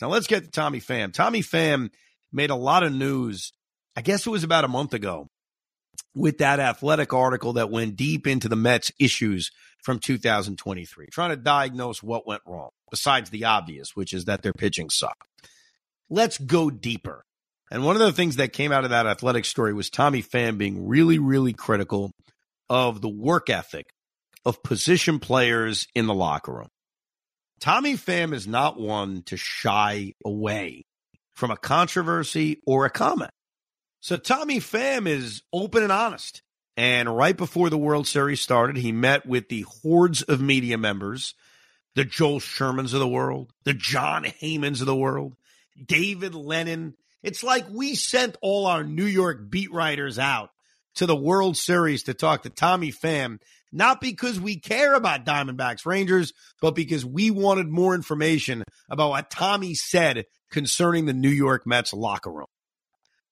Now let's get to Tommy Pham. Tommy Pham made a lot of news. I guess it was about a month ago with that athletic article that went deep into the Mets issues from 2023, trying to diagnose what went wrong, besides the obvious, which is that their pitching sucked. Let's go deeper. And one of the things that came out of that athletic story was Tommy Pham being really, really critical of the work ethic of position players in the locker room. Tommy Pham is not one to shy away from a controversy or a comment. So Tommy Pham is open and honest. And right before the World Series started, he met with the hordes of media members, the Joel Shermans of the world, the Jon Heymans of the world, David Lennon. It's like we sent all our New York beat writers out to the World Series to talk to Tommy Pham, not because we care about Diamondbacks Rangers, but because we wanted more information about what Tommy said concerning the New York Mets locker room.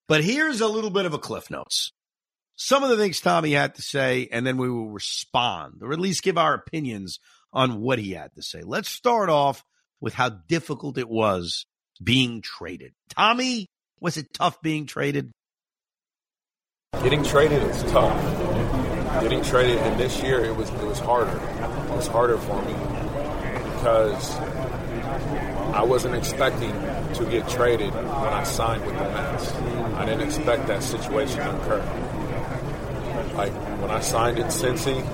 But here's a little bit of a cliff notes. Some of the things Tommy had to say, and then we will respond, or at least give our opinions on what he had to say. Let's start off with how difficult it was being traded. Tommy, was it tough being traded? Getting traded is tough. Getting traded, and this year it was it was harder. It was harder for me because I wasn't expecting to get traded when I signed with the Mets. I didn't expect that situation to occur. Like when I signed at Cincy,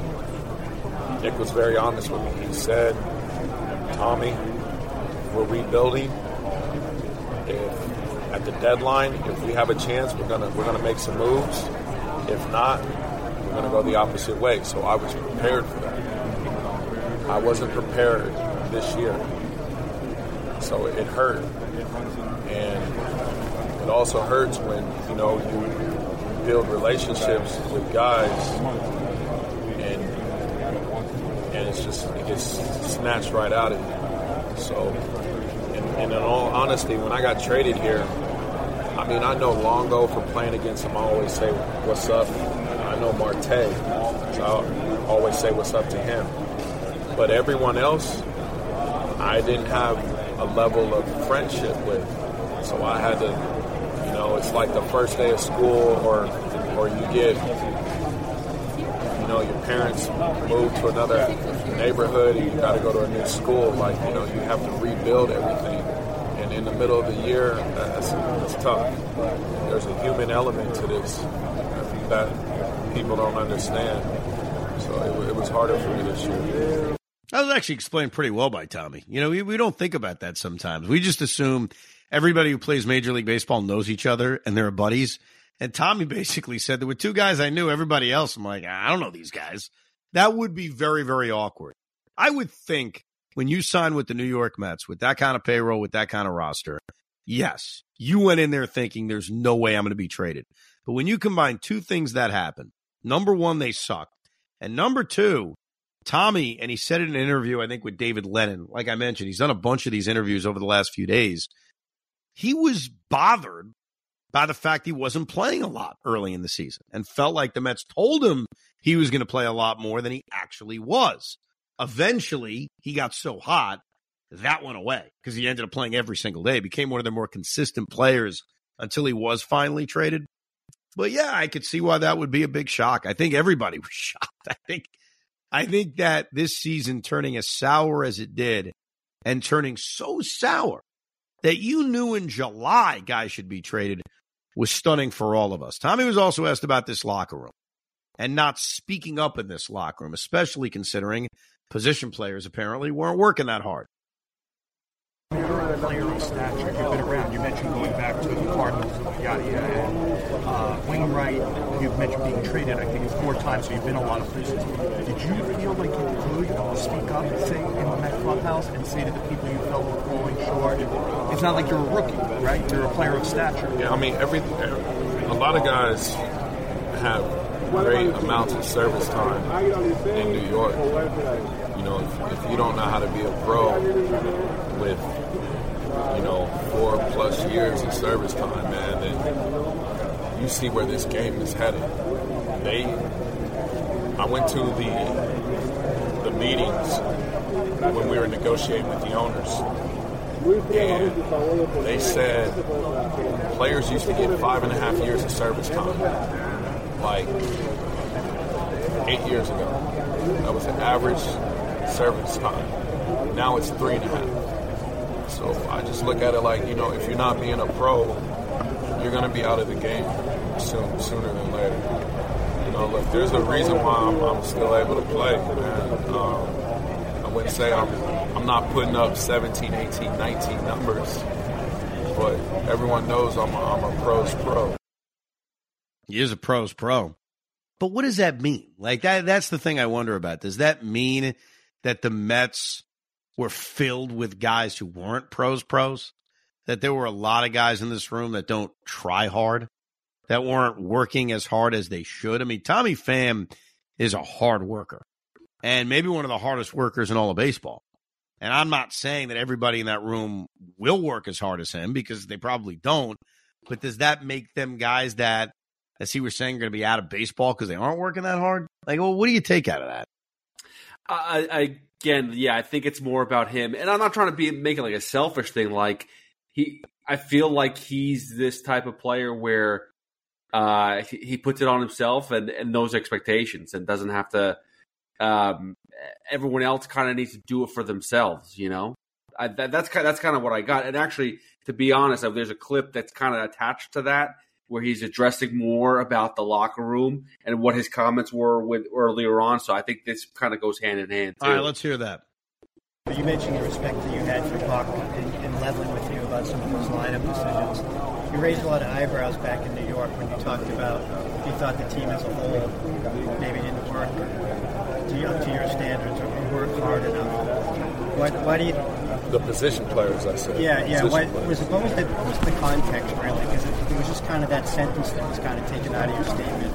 Nick was very honest with me. He said, "Tommy, we're rebuilding. At the deadline, if we have a chance, we're gonna we're gonna make some moves. If not, we're gonna go the opposite way." So I was prepared for that. I wasn't prepared this year so it hurt. And it also hurts when, you know, you build relationships with guys and and it's just it gets snatched right out of you. So and in all honesty, when I got traded here, I mean I know Longo for playing against him, I always say what's up. I know Marte, so I always say what's up to him. But everyone else, I didn't have a level of friendship with. So I had to, you know, it's like the first day of school, or or you get, you know, your parents move to another neighborhood, and you got to go to a new school. Like you know, you have to rebuild everything, in the middle of the year, that's, that's tough. There's a human element to this that people don't understand. So it, it was harder for me this year. That was actually explained pretty well by Tommy. You know, we, we don't think about that sometimes. We just assume everybody who plays Major League Baseball knows each other and they're buddies. And Tommy basically said there were two guys I knew, everybody else, I'm like, ah, I don't know these guys. That would be very, very awkward. I would think when you sign with the New York Mets with that kind of payroll, with that kind of roster, yes, you went in there thinking there's no way I'm going to be traded. But when you combine two things that happen, number one, they suck. And number two, Tommy, and he said in an interview, I think with David Lennon, like I mentioned, he's done a bunch of these interviews over the last few days. He was bothered by the fact he wasn't playing a lot early in the season and felt like the Mets told him he was going to play a lot more than he actually was. Eventually, he got so hot that went away because he ended up playing every single day, became one of their more consistent players until he was finally traded. But yeah, I could see why that would be a big shock. I think everybody was shocked. I think I think that this season turning as sour as it did and turning so sour that you knew in July guys should be traded was stunning for all of us. Tommy was also asked about this locker room and not speaking up in this locker room, especially considering position players apparently weren't working that hard. You're a player of stature. You've been around. You mentioned going back to the Cardinals, yada yada. And, uh, Wainwright, you've mentioned being traded. I think four times, so you've been a lot of places. Did you feel like you could speak up, and say in the Met clubhouse, and say to the people you felt were falling short? It's not like you're a rookie, right? You're a player of stature. Yeah, I mean, every a lot of guys have great amounts of service time in New York. You know, if, if you don't know how to be a pro with you know, four plus years of service time, man, then you see where this game is headed. They, I went to the the meetings when we were negotiating with the owners, And they said players used to get five and a half years of service time, like eight years ago. That was the average service time. Now it's three and a half. So I just look at it like, you know, if you're not being a pro, you're going to be out of the game soon, sooner than later. You know, look, there's a reason why I'm, I'm still able to play, man. Um, I wouldn't say I'm, I'm not putting up 17, 18, 19 numbers, but everyone knows I'm a, I'm a pro's pro. He is a pro's pro. But what does that mean? Like that that's the thing I wonder about. Does that mean that the Mets were filled with guys who weren't pros pros? That there were a lot of guys in this room that don't try hard, that weren't working as hard as they should. I mean, Tommy Pham is a hard worker and maybe one of the hardest workers in all of baseball. And I'm not saying that everybody in that room will work as hard as him because they probably don't. But does that make them guys that as he was saying, going to be out of baseball because they aren't working that hard? Like, well, what do you take out of that? I, I, again, yeah, I think it's more about him, and I'm not trying to be making like a selfish thing. Like he, I feel like he's this type of player where uh, he, he puts it on himself and and those expectations, and doesn't have to. Um, everyone else kind of needs to do it for themselves, you know. I, that, that's kind that's kind of what I got. And actually, to be honest, there's a clip that's kind of attached to that where he's addressing more about the locker room and what his comments were with earlier on. So I think this kind of goes hand in hand. Too. All right, let's hear that. You mentioned the respect that you had for Buck and, and leveling with you about some of those lineup decisions. You raised a lot of eyebrows back in New York when you talked about you thought the team as a whole maybe didn't work to your, to your standards or work hard enough. Why, why do you the position players, I said. Yeah, yeah. What was, what was the what was the context really? Because it, it, was just kind of that sentence that was kind of taken out of your statement.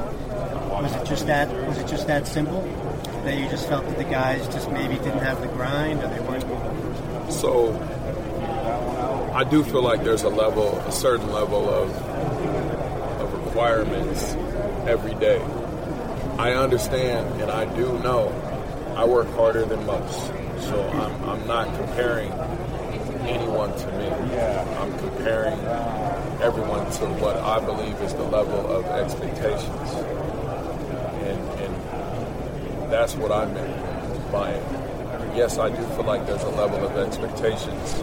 Was it just that? Was it just that simple? That you just felt that the guys just maybe didn't have the grind, or they weren't. So, I do feel like there's a level, a certain level of of requirements every day. I understand, and I do know, I work harder than most. So I'm, I'm not comparing anyone to me. I'm comparing everyone to what I believe is the level of expectations. And, and that's what I meant by it. Yes, I do feel like there's a level of expectations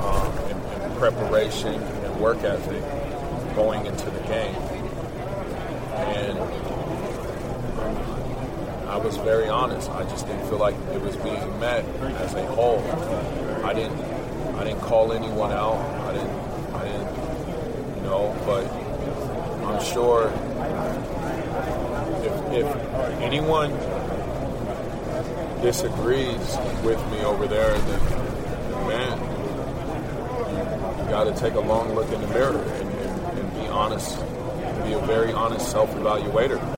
um, and, and preparation and work ethic going into the game. And I was very honest. I just didn't feel like it was being met as a whole. I didn't didn't call anyone out. I didn't I didn't you know, but I'm sure if, if anyone disagrees with me over there, then, man, you, you got to take a long look in the mirror and, and, and be honest, be a very honest self-evaluator.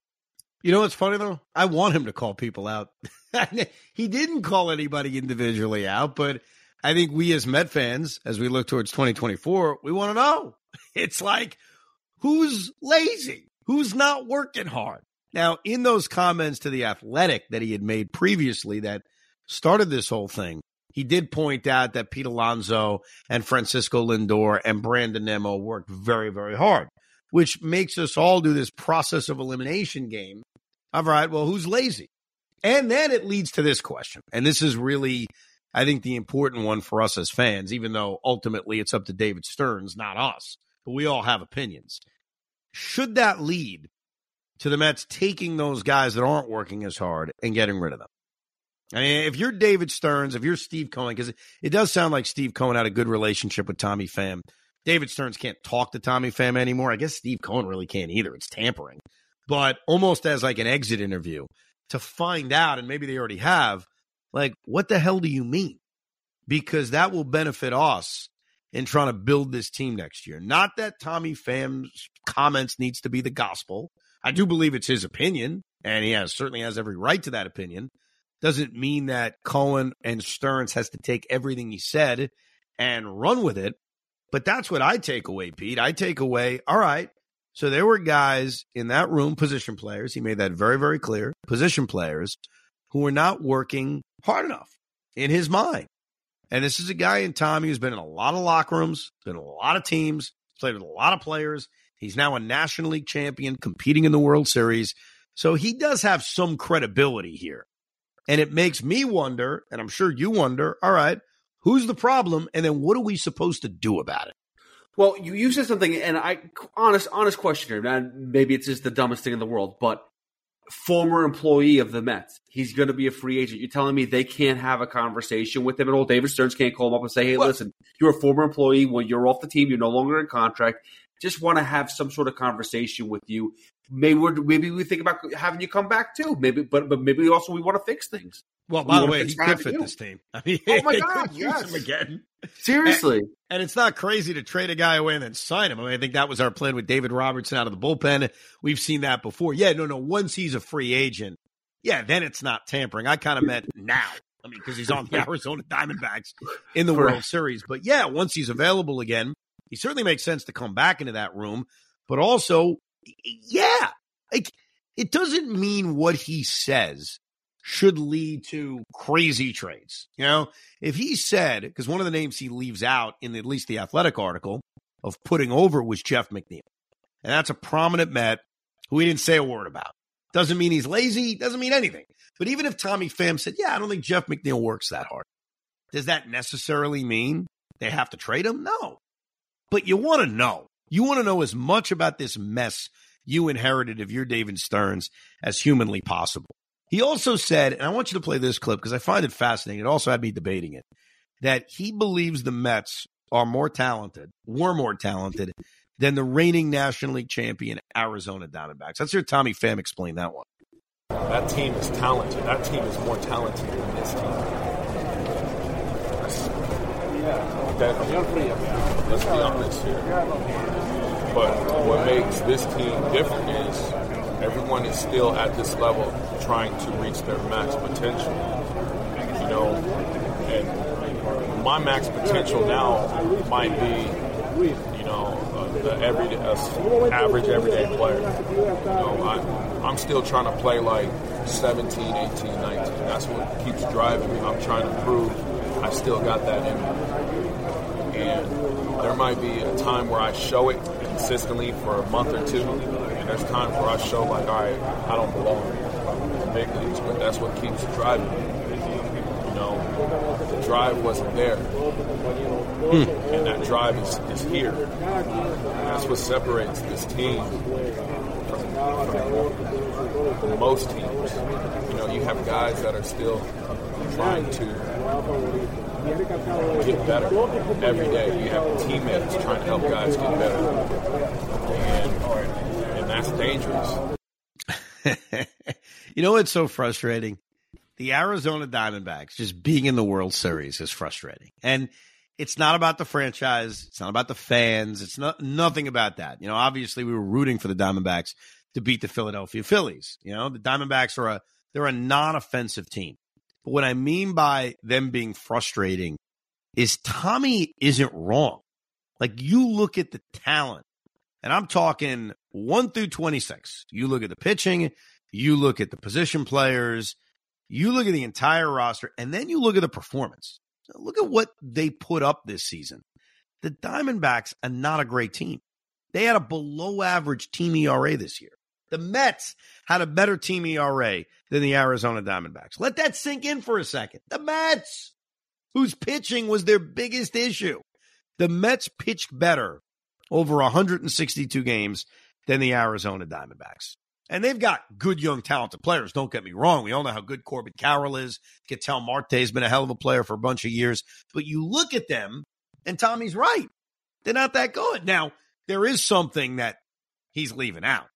You know what's funny though? I want him to call people out. he didn't call anybody individually out, but I think we as Met fans, as we look towards 2024, we want to know. It's like, who's lazy? Who's not working hard? Now, in those comments to the athletic that he had made previously that started this whole thing, he did point out that Pete Alonso and Francisco Lindor and Brandon Nimmo worked very, very hard, which makes us all do this process of elimination game all right, well, who's lazy? And then it leads to this question. And this is really, I think, the important one for us as fans, even though ultimately it's up to David Stearns, not us. But we all have opinions. Should that lead to the Mets taking those guys that aren't working as hard and getting rid of them? I mean, if you're David Stearns, if you're Steve Cohen, because it, it does sound like Steve Cohen had a good relationship with Tommy Pham. David Stearns can't talk to Tommy Pham anymore. I guess Steve Cohen really can't either. It's tampering but almost as like an exit interview to find out, and maybe they already have, like, what the hell do you mean? Because that will benefit us in trying to build this team next year. Not that Tommy Pham's comments needs to be the gospel. I do believe it's his opinion, and he has certainly has every right to that opinion. Doesn't mean that Cohen and Stearns has to take everything he said and run with it. But that's what I take away, Pete. I take away, all right, so there were guys in that room, position players. He made that very, very clear. Position players who were not working hard enough in his mind. And this is a guy in Tommy who's been in a lot of locker rooms, been in a lot of teams, played with a lot of players. He's now a National League champion, competing in the World Series. So he does have some credibility here. And it makes me wonder, and I'm sure you wonder, all right, who's the problem? And then what are we supposed to do about it? Well, you, you said something, and I honest honest question here. Maybe it's just the dumbest thing in the world, but former employee of the Mets, he's going to be a free agent. You're telling me they can't have a conversation with him at all? David Stearns can't call him up and say, "Hey, well, listen, you're a former employee. When you're off the team, you're no longer in contract. Just want to have some sort of conversation with you. Maybe we maybe we think about having you come back too. Maybe, but but maybe also we want to fix things. Well, by the way, he could fit this team. I mean, oh my god, yes. use him again. Seriously. And, and, it's not crazy to trade a guy away and then sign him. I mean, I think that was our plan with David Robertson out of the bullpen. We've seen that before. Yeah, no, no. Once he's a free agent, yeah, then it's not tampering. I kind of meant now. I mean, because he's on the Arizona Diamondbacks in the World Series. But yeah, once he's available again, he certainly makes sense to come back into that room. But also, yeah, like it doesn't mean what he says should lead to crazy trades. You know, if he said, because one of the names he leaves out in at least the athletic article of putting over was Jeff McNeil. And that's a prominent Met who he didn't say a word about. Doesn't mean he's lazy, doesn't mean anything. But even if Tommy Pham said, yeah, I don't think Jeff McNeil works that hard, does that necessarily mean they have to trade him? No. But you want to know. You want to know as much about this mess you inherited of your David Stearns as humanly possible. He also said, and I want you to play this clip because I find it fascinating. It also had me debating it, that he believes the Mets are more talented, were more talented than the reigning National League champion Arizona Diamondbacks. Let's hear Tommy Pham explain that one. That team is talented. That team is more talented than this team. That, let's be honest here. But what makes this team different is everyone is still at this level trying to reach their max potential. You know, and my max potential now might be, you know, uh, the everyday, uh, average everyday player. You know, I, I'm still trying to play like 17, 18, 19. That's what keeps driving me. I'm trying to prove I still got that in me. And there might be a time where I show it consistently for a month or two, there's times where I show like, all right, I don't belong in the big leagues, but that's what keeps driving me. You know, the drive wasn't there, hmm. and that drive is, is here. And that's what separates this team from, from most teams. You know, you have guys that are still trying to get better every day. You have teammates trying to help guys get better, and, and that's dangerous. you know what's so frustrating? The Arizona Diamondbacks just being in the World Series is frustrating, and it's not about the franchise. It's not about the fans. It's not nothing about that. You know, obviously we were rooting for the Diamondbacks to beat the Philadelphia Phillies. You know, the Diamondbacks are a they're a non-offensive team. But what I mean by them being frustrating is Tommy isn't wrong. Like you look at the talent, and I'm talking one through 26. You look at the pitching, you look at the position players, you look at the entire roster, and then you look at the performance. Look at what they put up this season. The Diamondbacks are not a great team. They had a below average team ERA this year. The Mets had a better team ERA than the Arizona Diamondbacks. Let that sink in for a second. The Mets, whose pitching was their biggest issue. The Mets pitched better over 162 games than the Arizona Diamondbacks. And they've got good young talented players. Don't get me wrong. We all know how good Corbin Carroll is. Ketel Marte has been a hell of a player for a bunch of years. But you look at them, and Tommy's right. They're not that good. Now, there is something that he's leaving out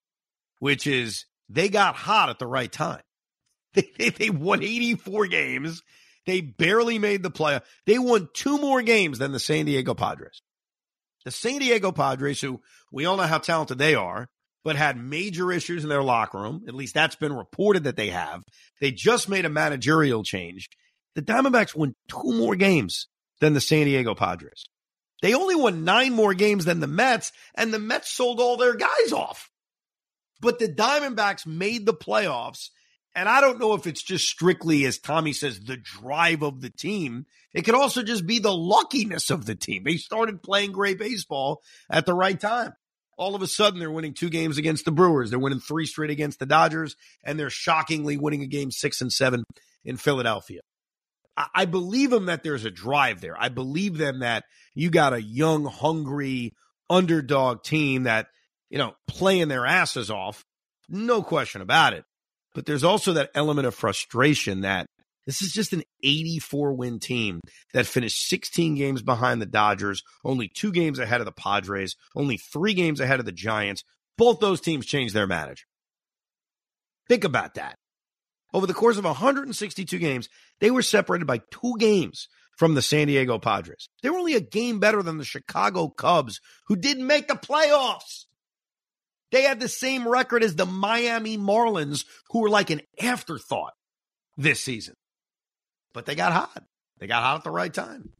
which is they got hot at the right time. They, they, they won 84 games. They barely made the playoff. They won two more games than the San Diego Padres. The San Diego Padres, who we all know how talented they are, but had major issues in their locker room. At least that's been reported that they have. They just made a managerial change. The Diamondbacks won two more games than the San Diego Padres. They only won nine more games than the Mets, and the Mets sold all their guys off. But the Diamondbacks made the playoffs And I don't know if it's just strictly, as Tommy says, the drive of the team. It could also just be the luckiness of the team. They started playing great baseball at the right time. All of a sudden, they're winning two games against the Brewers. They're winning three straight against the Dodgers, and they're shockingly winning a game six and seven in Philadelphia. I believe them that there's a drive there. I believe them that you got a young, hungry underdog team that, you know, playing their asses off. No question about it. But there's also that element of frustration that this is just an 84 win team that finished 16 games behind the Dodgers, only two games ahead of the Padres, only three games ahead of the Giants. Both those teams changed their manager. Think about that. Over the course of 162 games, they were separated by two games from the San Diego Padres. They were only a game better than the Chicago Cubs, who didn't make the playoffs. They had the same record as the Miami Marlins, who were like an afterthought this season. But they got hot. They got hot at the right time.